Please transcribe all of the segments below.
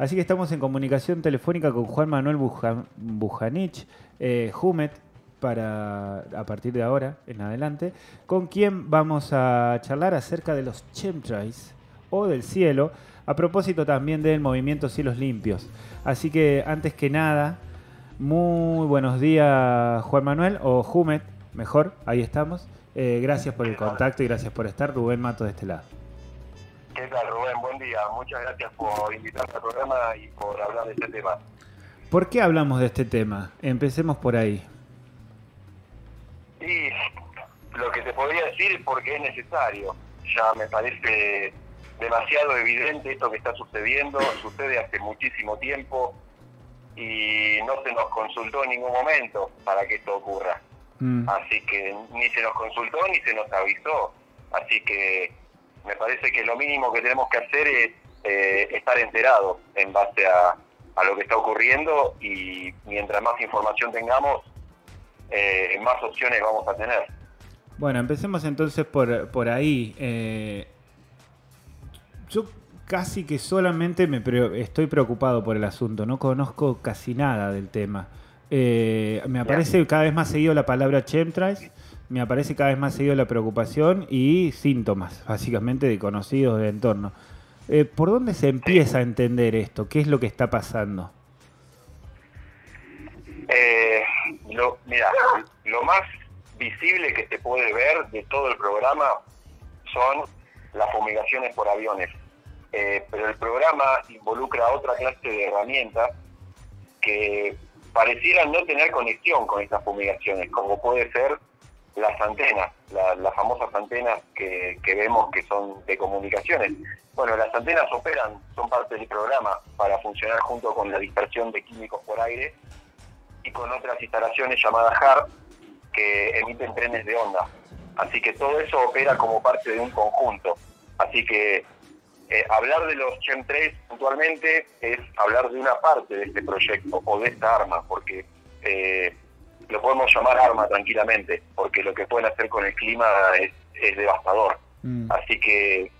Así que estamos en comunicación telefónica con Juan Manuel Bujanich, eh, Jumet, para a partir de ahora en adelante, con quien vamos a charlar acerca de los chemtrails o del cielo, a propósito también del movimiento Cielos Limpios. Así que antes que nada, muy buenos días Juan Manuel, o Jumet, mejor, ahí estamos. Eh, gracias por el contacto y gracias por estar. Rubén Mato de este lado. Buen día. Muchas gracias por invitarme al programa y por hablar de este tema. ¿Por qué hablamos de este tema? Empecemos por ahí. Y lo que te podría decir es porque es necesario. Ya me parece demasiado evidente esto que está sucediendo, sucede hace muchísimo tiempo y no se nos consultó en ningún momento para que esto ocurra. Mm. Así que ni se nos consultó ni se nos avisó. Así que me parece que lo mínimo que tenemos que hacer es eh, estar enterados en base a, lo que está ocurriendo y mientras más información tengamos, eh, más opciones vamos a tener. Bueno, empecemos entonces por, por ahí. Eh, yo casi que solamente me estoy preocupado por el asunto, no conozco casi nada del tema. Eh, me aparece cada vez más seguido la palabra chemtrails, me aparece cada vez más seguido la preocupación y síntomas, básicamente, de conocidos de entorno. Eh, ¿Por dónde se empieza a entender esto? ¿Qué es lo que está pasando? Eh, lo, mira, lo más visible que se puede ver de todo el programa son las fumigaciones por aviones. pero el programa involucra otra clase de herramientas que parecieran no tener conexión con estas fumigaciones, como puede ser las antenas, las famosas antenas que, vemos que son de comunicaciones. Bueno, las antenas operan, son parte del programa para funcionar junto con la dispersión de químicos por aire y con otras instalaciones llamadas HAR que emiten trenes de onda. Así que todo eso opera como parte de un conjunto. Así que eh, hablar de los chemtrails puntualmente es hablar de una parte de este proyecto o de esta arma, porque eh, lo podemos llamar arma tranquilamente, porque lo que pueden hacer con el clima es, devastador. Mm. Así que,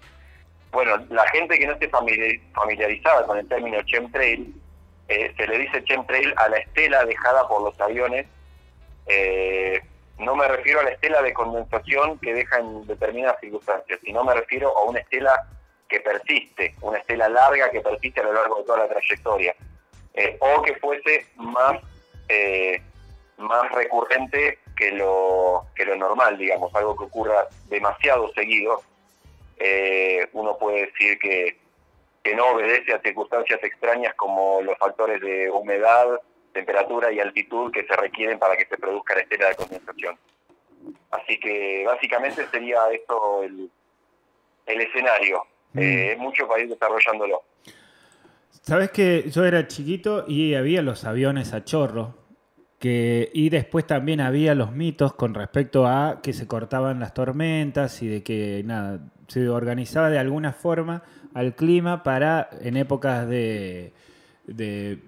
bueno, la gente que no esté familiarizada con el término chemtrail, eh, se le dice chemtrail a la estela dejada por los aviones. no me refiero a la estela de condensación que deja en determinadas circunstancias, sino me refiero a una estela que persiste, una estela larga que persiste a lo largo de toda la trayectoria, eh, o que fuese más, eh, más recurrente que lo, que lo normal, digamos, algo que ocurra demasiado seguido, eh, uno puede decir que, que no obedece a circunstancias extrañas como los factores de humedad, temperatura y altitud que se requieren para que se produzca la estela de condensación. Así que básicamente sería esto el, el escenario. Eh, mm. mucho para ir desarrollándolo. Sabes que yo era chiquito y había los aviones a chorro. Que, y después también había los mitos con respecto a que se cortaban las tormentas y de que nada, se organizaba de alguna forma al clima para en épocas de, de,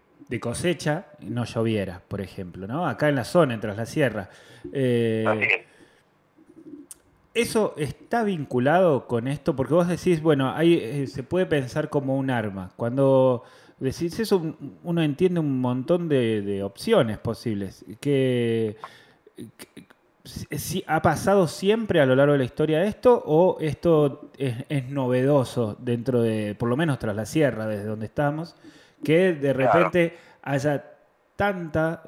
cosecha no lloviera, por ejemplo, ¿no? Acá en la zona, entre la sierra. Eh, ¿Eso está vinculado con esto? Porque vos decís, bueno, ahí eh, se puede pensar como un arma. Cuando decís eso, uno entiende un montón de, opciones posibles. Que, si, ¿Ha pasado siempre a lo largo de la historia esto o esto es, novedoso dentro de, por lo menos tras la sierra, desde donde estamos, que de repente haya tanta,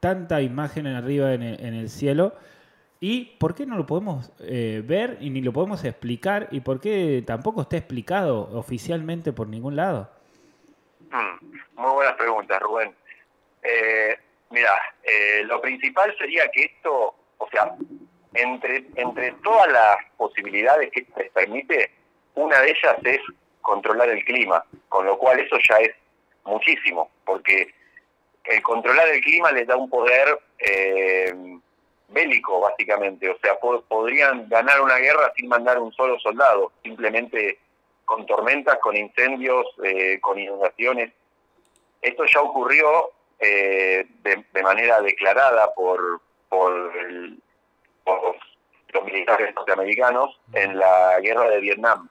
tanta imagen arriba en el cielo? ¿Y por qué no lo podemos eh, ver y ni lo podemos explicar? ¿Y por qué tampoco está explicado oficialmente por ningún lado? Hmm, muy buenas preguntas, Rubén. Eh, mira, eh, lo principal sería que esto, o sea, entre, entre todas las posibilidades que se permite, una de ellas es controlar el clima, con lo cual eso ya es muchísimo, porque el controlar el clima les da un poder bélico, básicamente. O sea, podrían ganar una guerra sin mandar un solo soldado, simplemente con tormentas, con incendios, eh, con inundaciones. Esto ya ocurrió eh, de, manera declarada por, por, los militares norteamericanos en la guerra de Vietnam.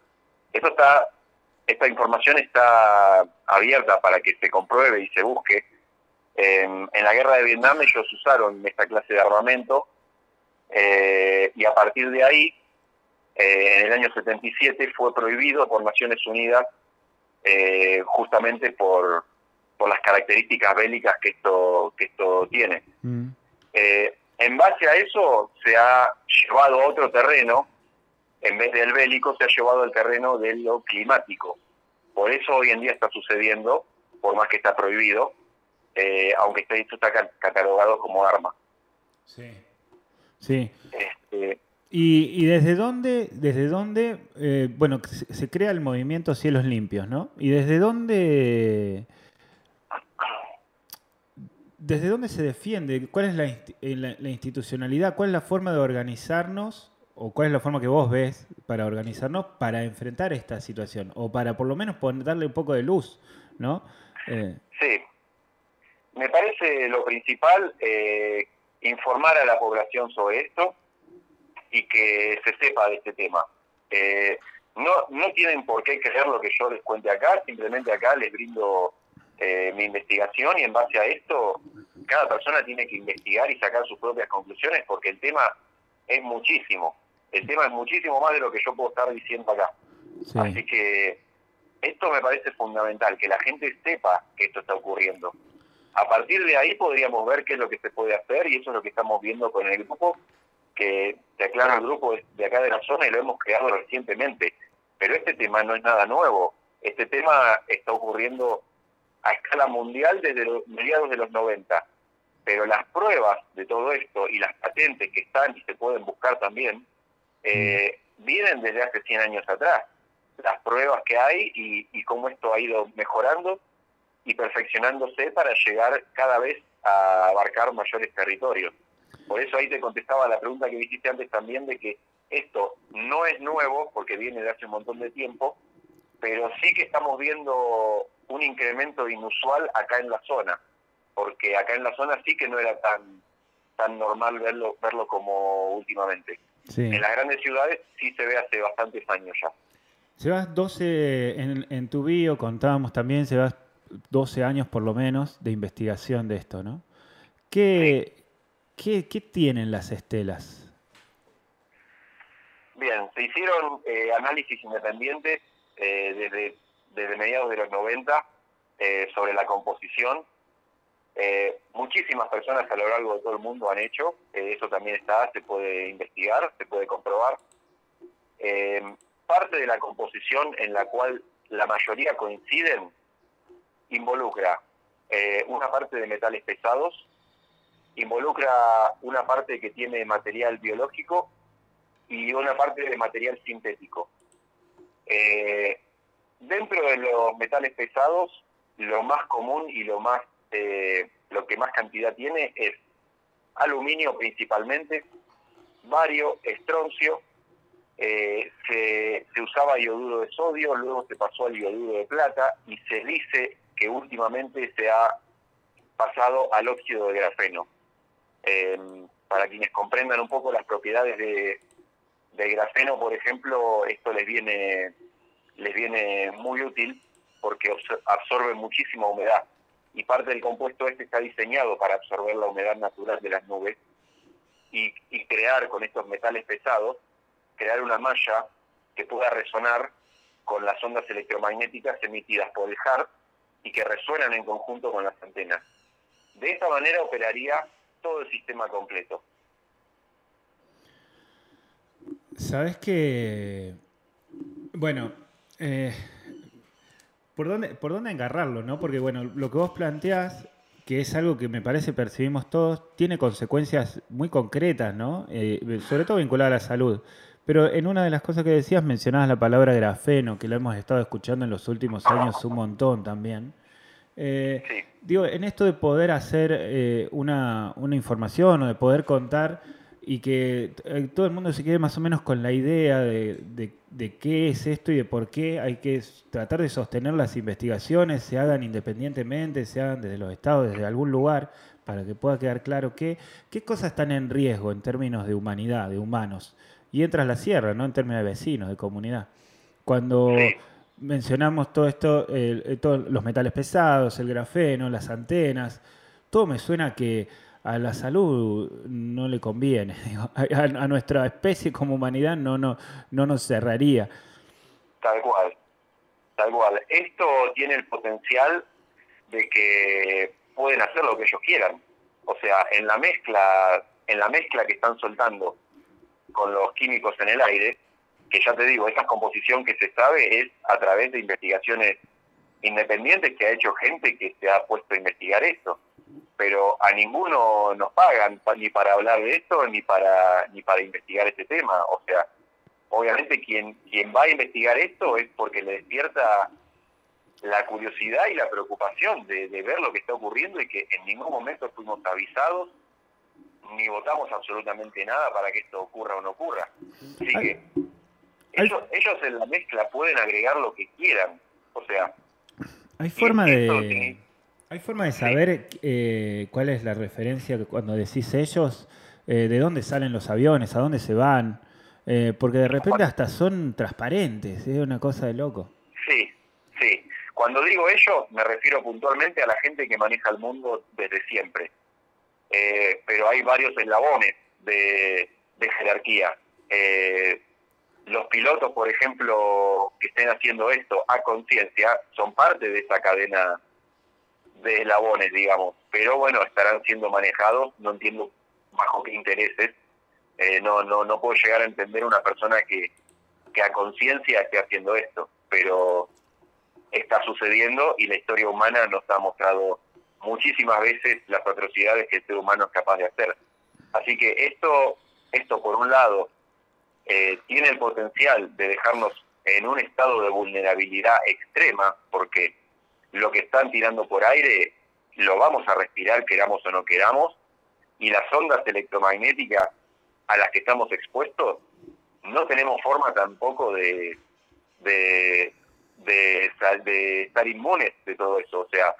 Eso está esta información está abierta para que se compruebe y se busque. en la guerra de Vietnam ellos usaron esta clase de armamento eh, y a partir de ahí, eh, en el año 77, fue prohibido por Naciones Unidas eh, justamente por, por las características bélicas que esto, que esto tiene. Mm. en base a eso se ha llevado a otro terreno, en vez del bélico, se ha llevado al terreno de lo climático. Por eso hoy en día está sucediendo, por más que está prohibido, aunque está, esto está catalogado como arma. Sí. Sí. Este, ¿Y, desde dónde, desde dónde eh, bueno, se, crea el movimiento Cielos Limpios, ¿no? ¿Y desde dónde, desde dónde se defiende? ¿Cuál es eh, la, institucionalidad? ¿Cuál es la forma de organizarnos? ¿O cuál es la forma que vos ves para organizarnos para enfrentar esta situación? O para por lo menos darle un poco de luz, ¿no? Eh. Sí. Me parece lo principal informar a la población sobre esto y que se sepa de este tema. Eh, no, no tienen por qué creer lo que yo les cuente acá, simplemente acá les brindo eh, mi investigación y en base a esto cada persona tiene que investigar y sacar sus propias conclusiones porque el tema es muchísimo. El tema es muchísimo más de lo que yo puedo estar diciendo acá. Así que esto me parece fundamental, que la gente sepa que esto está ocurriendo. A partir de ahí podríamos ver qué es lo que se puede hacer y eso es lo que estamos viendo con el grupo, que te aclaro el grupo de acá de la zona y lo hemos creado recientemente. Pero este tema no es nada nuevo. Este tema está ocurriendo a escala mundial desde los mediados de los 90. Pero las pruebas de todo esto y las patentes que están y se pueden buscar también, eh, vienen desde hace 100 años atrás. Las pruebas que hay y cómo esto ha ido mejorando y perfeccionándose para llegar cada vez a abarcar mayores territorios. Por eso ahí te contestaba la pregunta que me hiciste antes también de que esto no es nuevo porque viene de hace un montón de tiempo, pero sí que estamos viendo un incremento inusual acá en la zona, porque acá en la zona sí que no era tan tan normal verlo verlo como últimamente. En las grandes ciudades sí se ve hace bastantes años ya. Llevas 12 en, en tu bio, contábamos también, se va 12 años por lo menos de investigación de esto, ¿no? ¿Qué, qué, tienen las estelas? Bien, se hicieron eh, análisis independientes eh, desde, mediados de los 90 eh, sobre la composición. muchísimas personas a lo largo de todo el mundo han hecho, eso también está, se puede investigar, se puede comprobar. parte de la composición en la cual la mayoría coinciden involucra una parte de metales pesados, involucra una parte que tiene material biológico y una parte de material sintético. Eh, dentro de los metales pesados, lo más común y lo más eh, lo que más cantidad tiene es aluminio principalmente, bario, estroncio, se, se, usaba ioduro de sodio, luego se pasó al ioduro de plata y se dice que últimamente se ha pasado al óxido de grafeno. Eh, para quienes comprendan un poco las propiedades de, grafeno, por ejemplo, esto les viene, les viene muy útil porque absorbe muchísima humedad y parte del compuesto este está diseñado para absorber la humedad natural de las nubes y, crear con estos metales pesados, crear una malla que pueda resonar con las ondas electromagnéticas emitidas por el HARP y que resuenan en conjunto con las antenas. De esta manera operaría todo el sistema completo. Sabes que, bueno, eh, ¿por, dónde, ¿por dónde agarrarlo? ¿no? Porque, bueno, lo que vos planteás, que es algo que me parece percibimos todos, tiene consecuencias muy concretas, ¿no? Eh, sobre todo vinculada a la salud. Pero en una de las cosas que decías mencionabas la palabra grafeno, que la hemos estado escuchando en los últimos años un montón también. Eh, digo, en esto de poder hacer eh, una, información o de poder contar y que eh, todo el mundo se quede más o menos con la idea de, de, qué es esto y de por qué hay que tratar de sostener las investigaciones, se hagan independientemente, se hagan desde los estados, desde algún lugar, para que pueda quedar claro qué, qué cosas están en riesgo en términos de humanidad, de humanos y entras la sierra, ¿no? En términos de vecinos, de comunidad. Cuando, mencionamos todo esto, todos los metales pesados, el grafeno, las antenas, todo me suena que a la salud no le conviene. A, nuestra especie como humanidad no, no, no nos cerraría. Tal cual, tal cual. Esto tiene el potencial de que pueden hacer lo que ellos quieran. O sea, en la mezcla, en la mezcla que están soltando con los químicos en el aire, que ya te digo, esa composición que se sabe es a través de investigaciones independientes que ha hecho gente que se ha puesto a investigar esto. Pero a ninguno nos pagan ni para hablar de esto ni para ni para investigar este tema. O sea obviamente quien quien va a investigar esto es porque le despierta la curiosidad y la preocupación de, ver lo que está ocurriendo y que en ningún momento fuimos avisados ni votamos absolutamente nada para que esto ocurra o no ocurra. Así que ellos, ellos en la mezcla pueden agregar lo que quieran o sea hay forma de ¿Hay forma de saber eh, cuál es la referencia cuando decís ellos? Eh, ¿De dónde salen los aviones? ¿A dónde se van? Eh, porque de repente hasta son transparentes, es una cosa de loco. Sí, sí. Cuando digo ellos, me refiero puntualmente a la gente que maneja el mundo desde siempre. pero hay varios eslabones de, de jerarquía. Los pilotos, por ejemplo, que estén haciendo esto a conciencia, son parte de esa cadena de eslabones, digamos, pero bueno, estarán siendo manejados, no entiendo bajo qué intereses, eh, no, no, no puedo llegar a entender una persona que, que a conciencia esté haciendo esto, pero está sucediendo y la historia humana nos ha mostrado muchísimas veces las atrocidades que el ser humano es capaz de hacer. Así que esto, esto por un lado, eh, tiene el potencial de dejarnos en un estado de vulnerabilidad extrema, porque lo que están tirando por aire lo vamos a respirar, queramos o no queramos, y las ondas electromagnéticas a las que estamos expuestos, no tenemos forma tampoco de, de, de, estar inmunes de todo eso. O sea,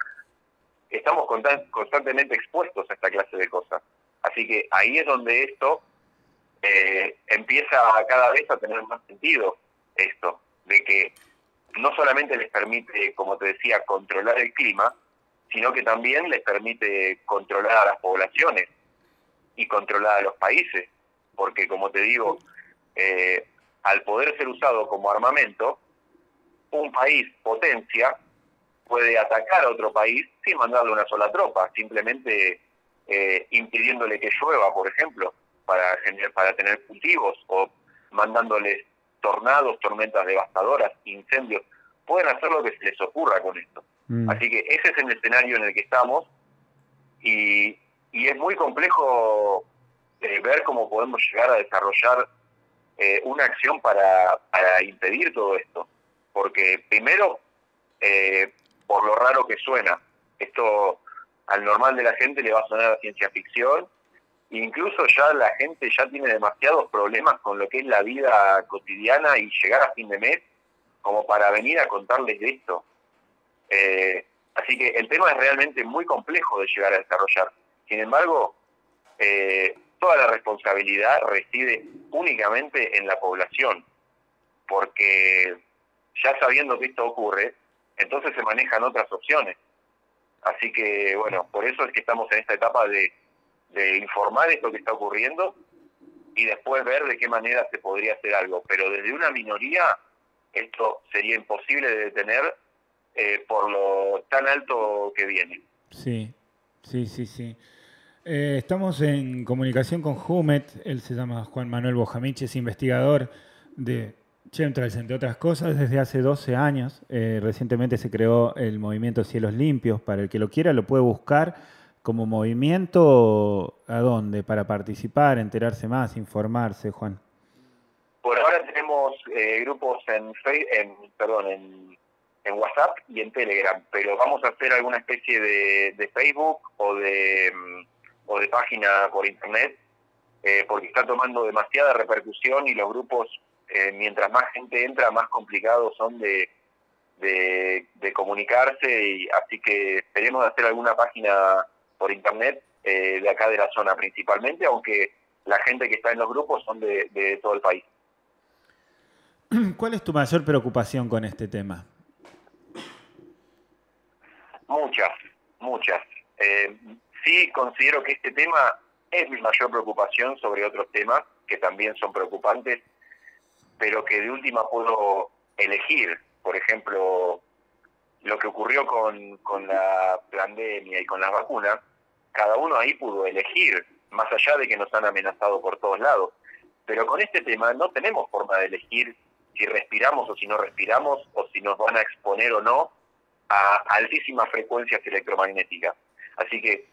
estamos constantemente expuestos a esta clase de cosas. Así que ahí es donde esto eh, empieza cada vez a tener más sentido, esto, de que no solamente les permite, como te decía, controlar el clima, sino que también les permite controlar a las poblaciones y controlar a los países, porque como te digo, eh, al poder ser usado como armamento, un país potencia puede atacar a otro país sin mandarle una sola tropa, simplemente eh, impidiéndole que llueva, por ejemplo, para, para tener cultivos o mandándoles tornados, tormentas devastadoras, incendios, pueden hacer lo que se les ocurra con esto. Mm. Así que ese es el escenario en el que estamos y, y es muy complejo eh, ver cómo podemos llegar a desarrollar eh, una acción para, para, impedir todo esto. Porque primero, eh, por lo raro que suena, esto al normal de la gente le va a sonar a ciencia ficción, incluso ya la gente ya tiene demasiados problemas con lo que es la vida cotidiana y llegar a fin de mes como para venir a contarles esto. Eh, así que el tema es realmente muy complejo de llegar a desarrollar. Sin embargo, eh, toda la responsabilidad reside únicamente en la población, porque ya sabiendo que esto ocurre, entonces se manejan otras opciones. Así que, bueno, por eso es que estamos en esta etapa de, de informar esto que está ocurriendo y después ver de qué manera se podría hacer algo. Pero desde una minoría esto sería imposible de detener eh, por lo tan alto que viene. Sí, sí, sí, sí. Eh, estamos en comunicación con Jumet, él se llama Juan Manuel Bojamich, es investigador de Chemtrails, entre otras cosas, desde hace 12 años. Eh, recientemente se creó el movimiento Cielos Limpios. Para el que lo quiera, lo puede buscar como movimiento. ¿A dónde? Para participar, enterarse más, informarse, Juan. Por ahora tenemos eh, grupos en, en, perdón, en, WhatsApp y en Telegram, pero vamos a hacer alguna especie de, Facebook o de, mm, o de página por Internet, eh, porque está tomando demasiada repercusión y los grupos, eh, mientras más gente entra, más complicados son de, de, comunicarse, y así que esperemos hacer alguna página por Internet de acá de la zona principalmente, aunque la gente que está en los grupos son de todo el país. ¿Cuál es tu mayor preocupación con este tema? Muchas, muchas. Eh, sí considero que este tema es mi mayor preocupación sobre otros temas que también son preocupantes, pero que de última puedo elegir. Por ejemplo, lo que ocurrió con, con la pandemia y con las vacunas, cada uno ahí pudo elegir, más allá de que nos han amenazado por todos lados. Pero con este tema no tenemos forma de elegir si respiramos o si no respiramos, o si nos van a exponer o no a altísimas frecuencias electromagnéticas. Así que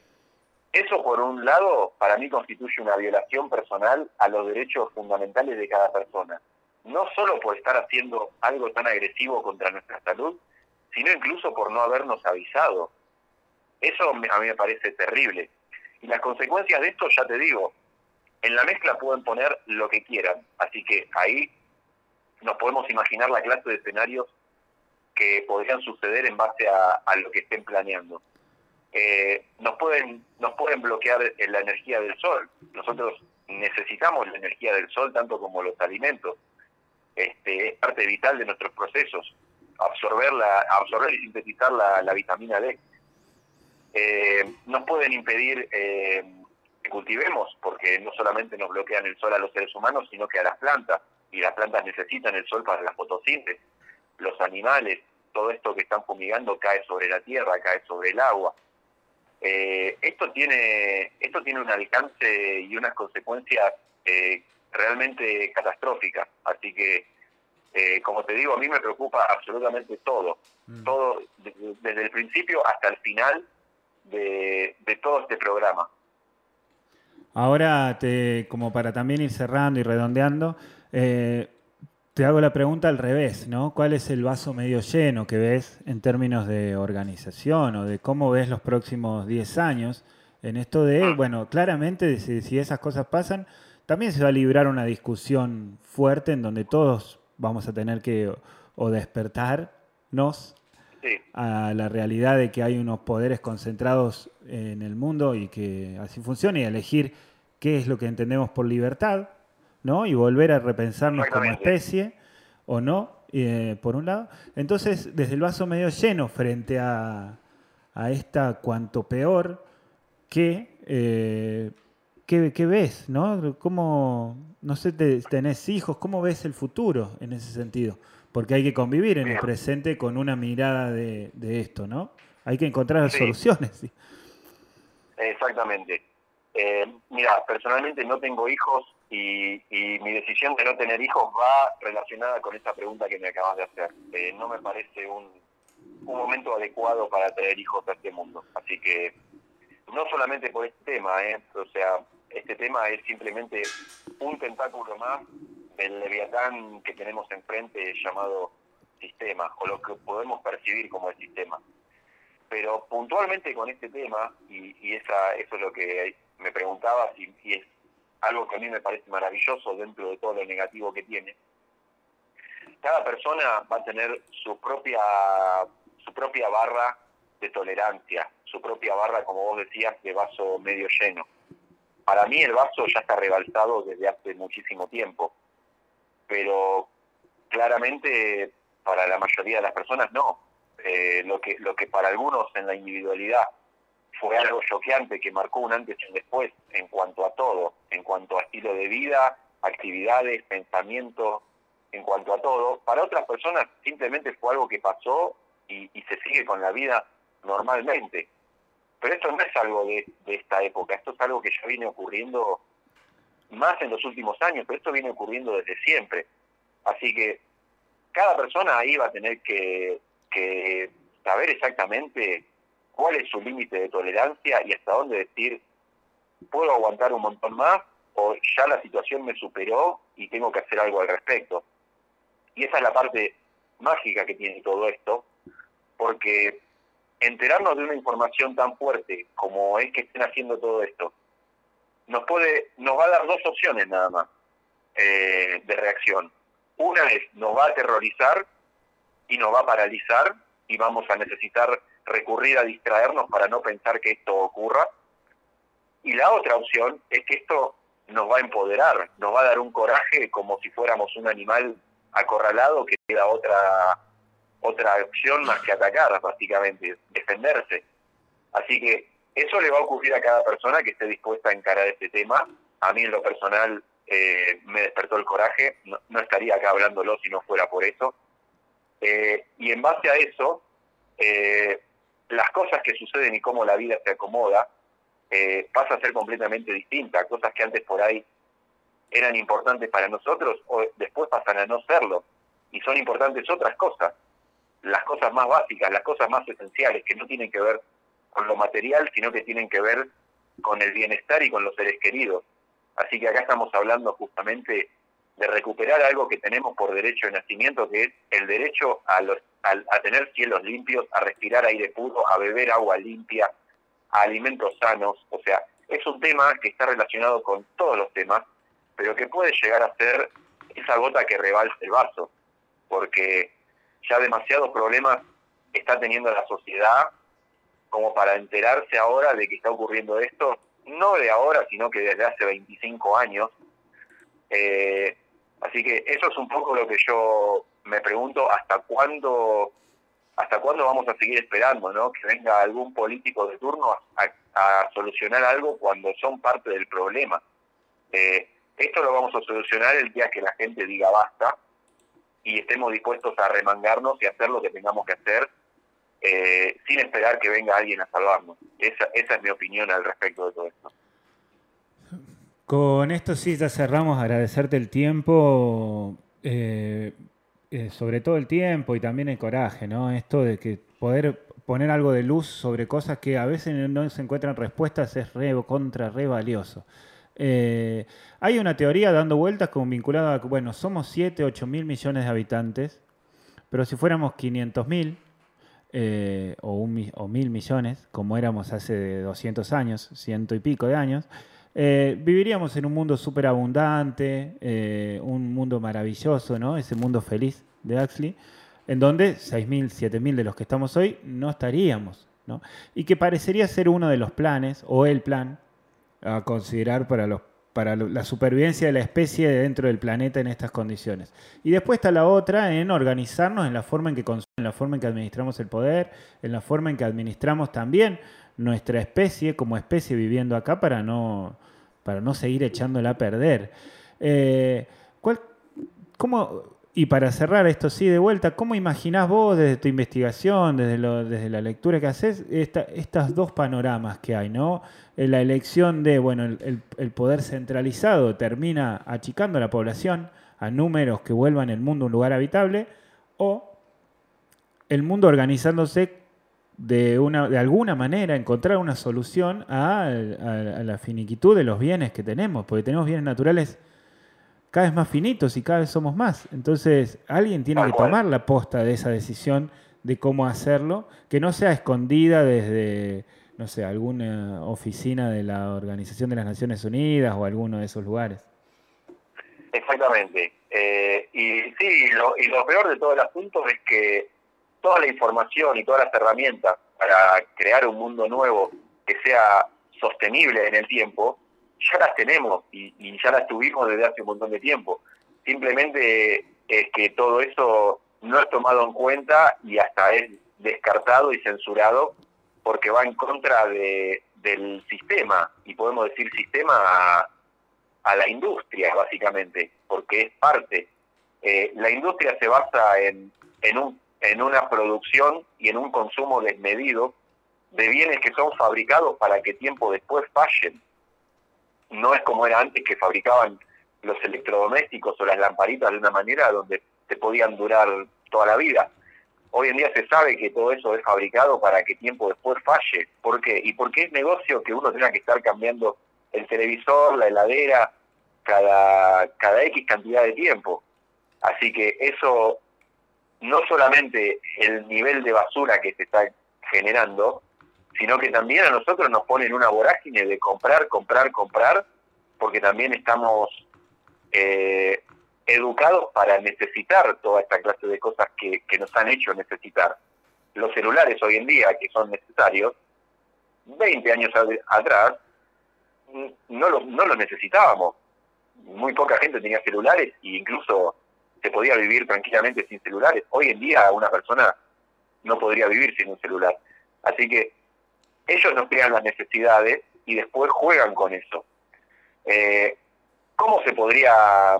eso, por un lado, para mí constituye una violación personal a los derechos fundamentales de cada persona. No solo por estar haciendo algo tan agresivo contra nuestra salud, sino incluso por no habernos avisado. Eso a mí me parece terrible. Y las consecuencias de esto, ya te digo, en la mezcla pueden poner lo que quieran. Así que ahí nos podemos imaginar la clase de escenarios que podrían suceder en base a, lo que estén planeando. Eh, nos pueden nos pueden bloquear la energía del sol. Nosotros necesitamos la energía del sol tanto como los alimentos. Este, es parte vital de nuestros procesos. Absorber, absorber y sintetizar la, vitamina D. Eh, nos pueden impedir eh, que cultivemos, porque no solamente nos bloquean el sol a los seres humanos, sino que a las plantas. Y las plantas necesitan el sol para la fotosíntesis los animales, todo esto que están fumigando cae sobre la tierra, cae sobre el agua. Eh, esto tiene esto tiene un alcance y unas consecuencias eh, realmente catastróficas. Así que, eh, como te digo, a mí me preocupa absolutamente todo, mm. todo desde, el principio hasta el final de, de todo este programa. Ahora, te, como para también ir cerrando y redondeando, eh, te hago la pregunta al revés, ¿no? ¿Cuál es el vaso medio lleno que ves en términos de organización o de cómo ves los próximos 10 años en esto de, bueno, claramente si, esas cosas pasan, también se va a librar una discusión fuerte en donde todos vamos a tener que o, despertarnos a la realidad de que hay unos poderes concentrados en el mundo y que así funciona y elegir qué es lo que entendemos por libertad ¿no? Y volver a repensarnos como especie, o no, eh, por un lado. Entonces, desde el vaso medio lleno frente a, a esta cuanto peor, ¿qué, eh, qué, ves? ¿no? ¿Cómo, no sé, tenés hijos? ¿Cómo ves el futuro en ese sentido? Porque hay que convivir en el presente con una mirada de, de esto, ¿no? Hay que encontrar soluciones. Exactamente. Eh, mira, personalmente no tengo hijos y, mi decisión de no tener hijos va relacionada con esta pregunta que me acabas de hacer. Eh, no me parece un, un momento adecuado para tener hijos a este mundo. Así que no solamente por este tema, ¿eh? o sea, este tema es simplemente un tentáculo más del leviatán que tenemos enfrente llamado sistema, o lo que podemos percibir como el sistema. Pero puntualmente con este tema, y, y esa, eso es lo que me preguntabas, y es algo que a mí me parece maravilloso dentro de todo lo negativo que tiene. Cada persona va a tener su propia, su propia barra de tolerancia, su propia barra, como vos decías, de vaso medio lleno. Para mí el vaso ya está rebalsado desde hace muchísimo tiempo, pero claramente para la mayoría de las personas no. Eh, lo que lo que para algunos en la individualidad fue algo choqueante que marcó un antes y un después en cuanto a todo, en cuanto a estilo de vida, actividades, pensamiento, en cuanto a todo. Para otras personas simplemente fue algo que pasó y, se sigue con la vida normalmente. Pero esto no es algo de, esta época, esto es algo que ya viene ocurriendo más en los últimos años, pero esto viene ocurriendo desde siempre. Así que cada persona ahí va a tener que saber exactamente cuál es su límite de tolerancia y hasta dónde decir, puedo aguantar un montón más o ya la situación me superó y tengo que hacer algo al respecto. Y esa es la parte mágica que tiene todo esto, porque enterarnos de una información tan fuerte como es que estén haciendo todo esto, nos puede, nos va a dar dos opciones nada más eh, de reacción. Una es, nos va a aterrorizar y nos va a paralizar y vamos a necesitar recurrir a distraernos para no pensar que esto ocurra. Y la otra opción es que esto nos va a empoderar, nos va a dar un coraje como si fuéramos un animal acorralado que queda otra otra opción más que atacar, básicamente, defenderse. Así que eso le va a ocurrir a cada persona que esté dispuesta a encarar este tema. A mí en lo personal eh, me despertó el coraje, no, estaría acá hablándolo si no fuera por eso. Eh, y en base a eso, eh, las cosas que suceden y cómo la vida se acomoda, pasa a ser completamente distinta. Cosas que antes por ahí eran importantes para nosotros, o después pasan a no serlo. Y son importantes otras cosas, las cosas más básicas, las cosas más esenciales, que no tienen que ver con lo material, sino que tienen que ver con el bienestar y con los seres queridos. Así que acá estamos hablando justamente de recuperar algo que tenemos por derecho de nacimiento, que es el derecho a, los, a, tener cielos limpios, a respirar aire puro, a beber agua limpia, a alimentos sanos. O sea, es un tema que está relacionado con todos los temas, pero que puede llegar a ser esa gota que rebalsa el vaso, porque ya demasiados problemas está teniendo la sociedad como para enterarse ahora de que está ocurriendo esto no de ahora, sino que desde hace 25 años. Eh, así que eso es un poco lo que yo me pregunto, ¿hasta cuándo, hasta cuándo vamos a seguir esperando, ¿no? Que venga algún político de turno a, solucionar algo cuando son parte del problema. Eh, esto lo vamos a solucionar el día que la gente diga basta y estemos dispuestos a remangarnos y hacer lo que tengamos que hacer eh, sin esperar que venga alguien a salvarnos. Esa, es mi opinión al respecto de todo esto. Con esto sí ya cerramos, agradecerte el tiempo, eh, eh, sobre todo el tiempo y también el coraje, ¿no? Esto de que poder poner algo de luz sobre cosas que a veces no se encuentran respuestas es re contra, re valioso. Hay una teoría dando vueltas como vinculada a, bueno, somos 7, 8 mil millones de habitantes, pero si fuéramos 500 mil, eh, o, un, o, mil millones, como éramos hace 200 años, ciento y pico de años, eh, viviríamos en un mundo súper abundante, eh, un mundo maravilloso, ¿no? Ese mundo feliz de Axley, en donde 6.000, 7.000 de los que estamos hoy no estaríamos, ¿no? Y que parecería ser uno de los planes, o el plan, a considerar para los para la supervivencia de la especie dentro del planeta en estas condiciones. Y después está la otra en organizarnos en la forma en que en la forma en que administramos el poder, en la forma en que administramos también nuestra especie como especie viviendo acá para no, para no seguir echándola a perder. Eh, ¿cuál, cómo, y para cerrar esto sí de vuelta, ¿cómo imaginás vos desde tu investigación, desde, la lectura que haces, estas dos panoramas que hay, ¿no? Eh, la elección de, bueno, el, poder centralizado termina achicando a la población a números que vuelvan el mundo un lugar habitable, o el mundo organizándose de, una, de alguna manera, encontrar una solución a, a la finiquitud de los bienes que tenemos, porque tenemos bienes naturales cada vez más finitos y cada vez somos más. Entonces, alguien tiene que tomar la posta de esa decisión de cómo hacerlo, que no sea escondida desde, no sé, alguna oficina de la Organización de las Naciones Unidas o alguno de esos lugares. Exactamente. Eh, y sí, lo, y lo peor de todo el asunto es que toda la información y todas las herramientas para crear un mundo nuevo que sea sostenible en el tiempo, ya las tenemos y, ya las tuvimos desde hace un montón de tiempo. Simplemente es que todo eso no es tomado en cuenta y hasta es descartado y censurado porque va en contra de, del sistema, y podemos decir sistema a, la industria, básicamente, porque es parte. Eh, la industria se basa en, en, un, en una producción y en un consumo desmedido de bienes que son fabricados para que tiempo después fallen no es como era antes que fabricaban los electrodomésticos o las lamparitas de una manera donde te podían durar toda la vida. Hoy en día se sabe que todo eso es fabricado para que tiempo después falle. ¿Por qué? Y porque es negocio que uno tenga que estar cambiando el televisor, la heladera, cada, cada X cantidad de tiempo. Así que eso, no solamente el nivel de basura que se está generando, sino que también a nosotros nos ponen una vorágine de comprar, comprar, comprar, porque también estamos eh, educados para necesitar toda esta clase de cosas que, nos han hecho necesitar. Los celulares hoy en día, que son necesarios, 20 años atrás, no, lo, no los necesitábamos. Muy poca gente tenía celulares e incluso se podía vivir tranquilamente sin celulares. Hoy en día una persona no podría vivir sin un celular. Así que ellos nos crean las necesidades y después juegan con eso. Eh, ¿Cómo se podría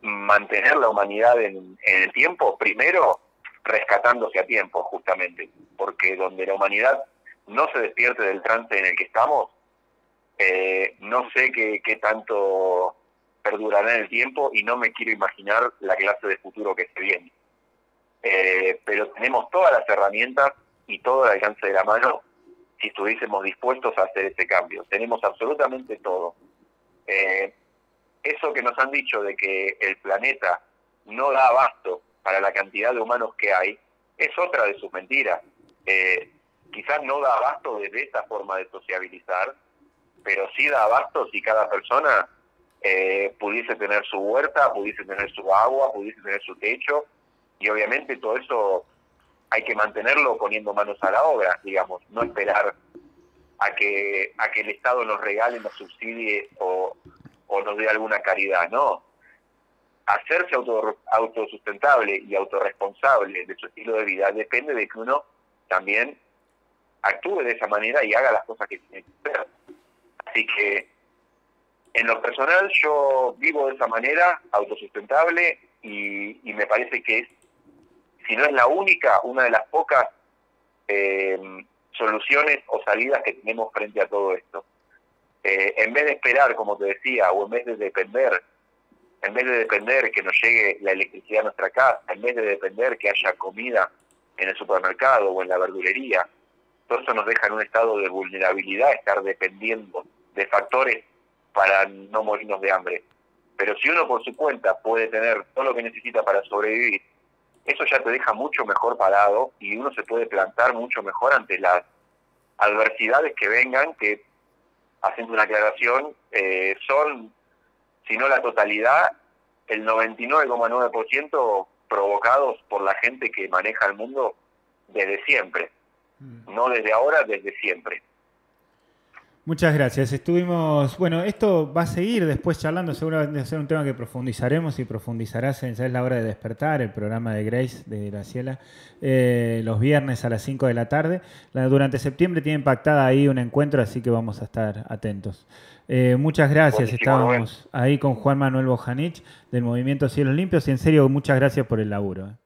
mantener la humanidad en, el tiempo? Primero, rescatándose a tiempo, justamente, porque donde la humanidad no se despierte del trance en el que estamos, eh, no sé qué, tanto perdurará en el tiempo y no me quiero imaginar la clase de futuro que se viene. Eh, pero tenemos todas las herramientas y todo el alcance de la mano si estuviésemos dispuestos a hacer ese cambio. Tenemos absolutamente todo. Eh, eso que nos han dicho de que el planeta no da abasto para la cantidad de humanos que hay, es otra de sus mentiras. Eh, quizás no da abasto desde esta forma de sociabilizar, pero sí da abasto si cada persona eh, pudiese tener su huerta, pudiese tener su agua, pudiese tener su techo, y obviamente todo eso hay que mantenerlo poniendo manos a la obra, digamos, no esperar a que, a que el Estado nos regale, nos subsidie o, nos dé alguna caridad, no. Hacerse auto, autosustentable y autorresponsable de su estilo de vida depende de que uno también actúe de esa manera y haga las cosas que tiene que hacer. Así que en lo personal yo vivo de esa manera, autosustentable, y, y me parece que es si no es la única, una de las pocas eh, soluciones o salidas que tenemos frente a todo esto. Eh, en vez de esperar, como te decía, o en vez de depender, en vez de depender que nos llegue la electricidad a nuestra casa, en vez de depender que haya comida en el supermercado o en la verdulería, todo eso nos deja en un estado de vulnerabilidad, estar dependiendo de factores para no morirnos de hambre. Pero si uno por su cuenta puede tener todo lo que necesita para sobrevivir, eso ya te deja mucho mejor parado y uno se puede plantar mucho mejor ante las adversidades que vengan, que, haciendo una aclaración, eh, son, si no la totalidad, el 99,9% provocados por la gente que maneja el mundo desde siempre. Mm. No desde ahora, desde siempre. Muchas gracias. Estuvimos, bueno, esto va a seguir después charlando, seguramente va a ser un tema que profundizaremos y profundizarás en Ya es la hora de despertar, el programa de Grace de Graciela, eh, los viernes a las 5 de la tarde. durante septiembre tiene impactada ahí un encuentro, así que vamos a estar atentos. Eh, muchas gracias. Estábamos ahí con Juan Manuel Bojanich del Movimiento Cielos Limpios y en serio, muchas gracias por el laburo. Eh.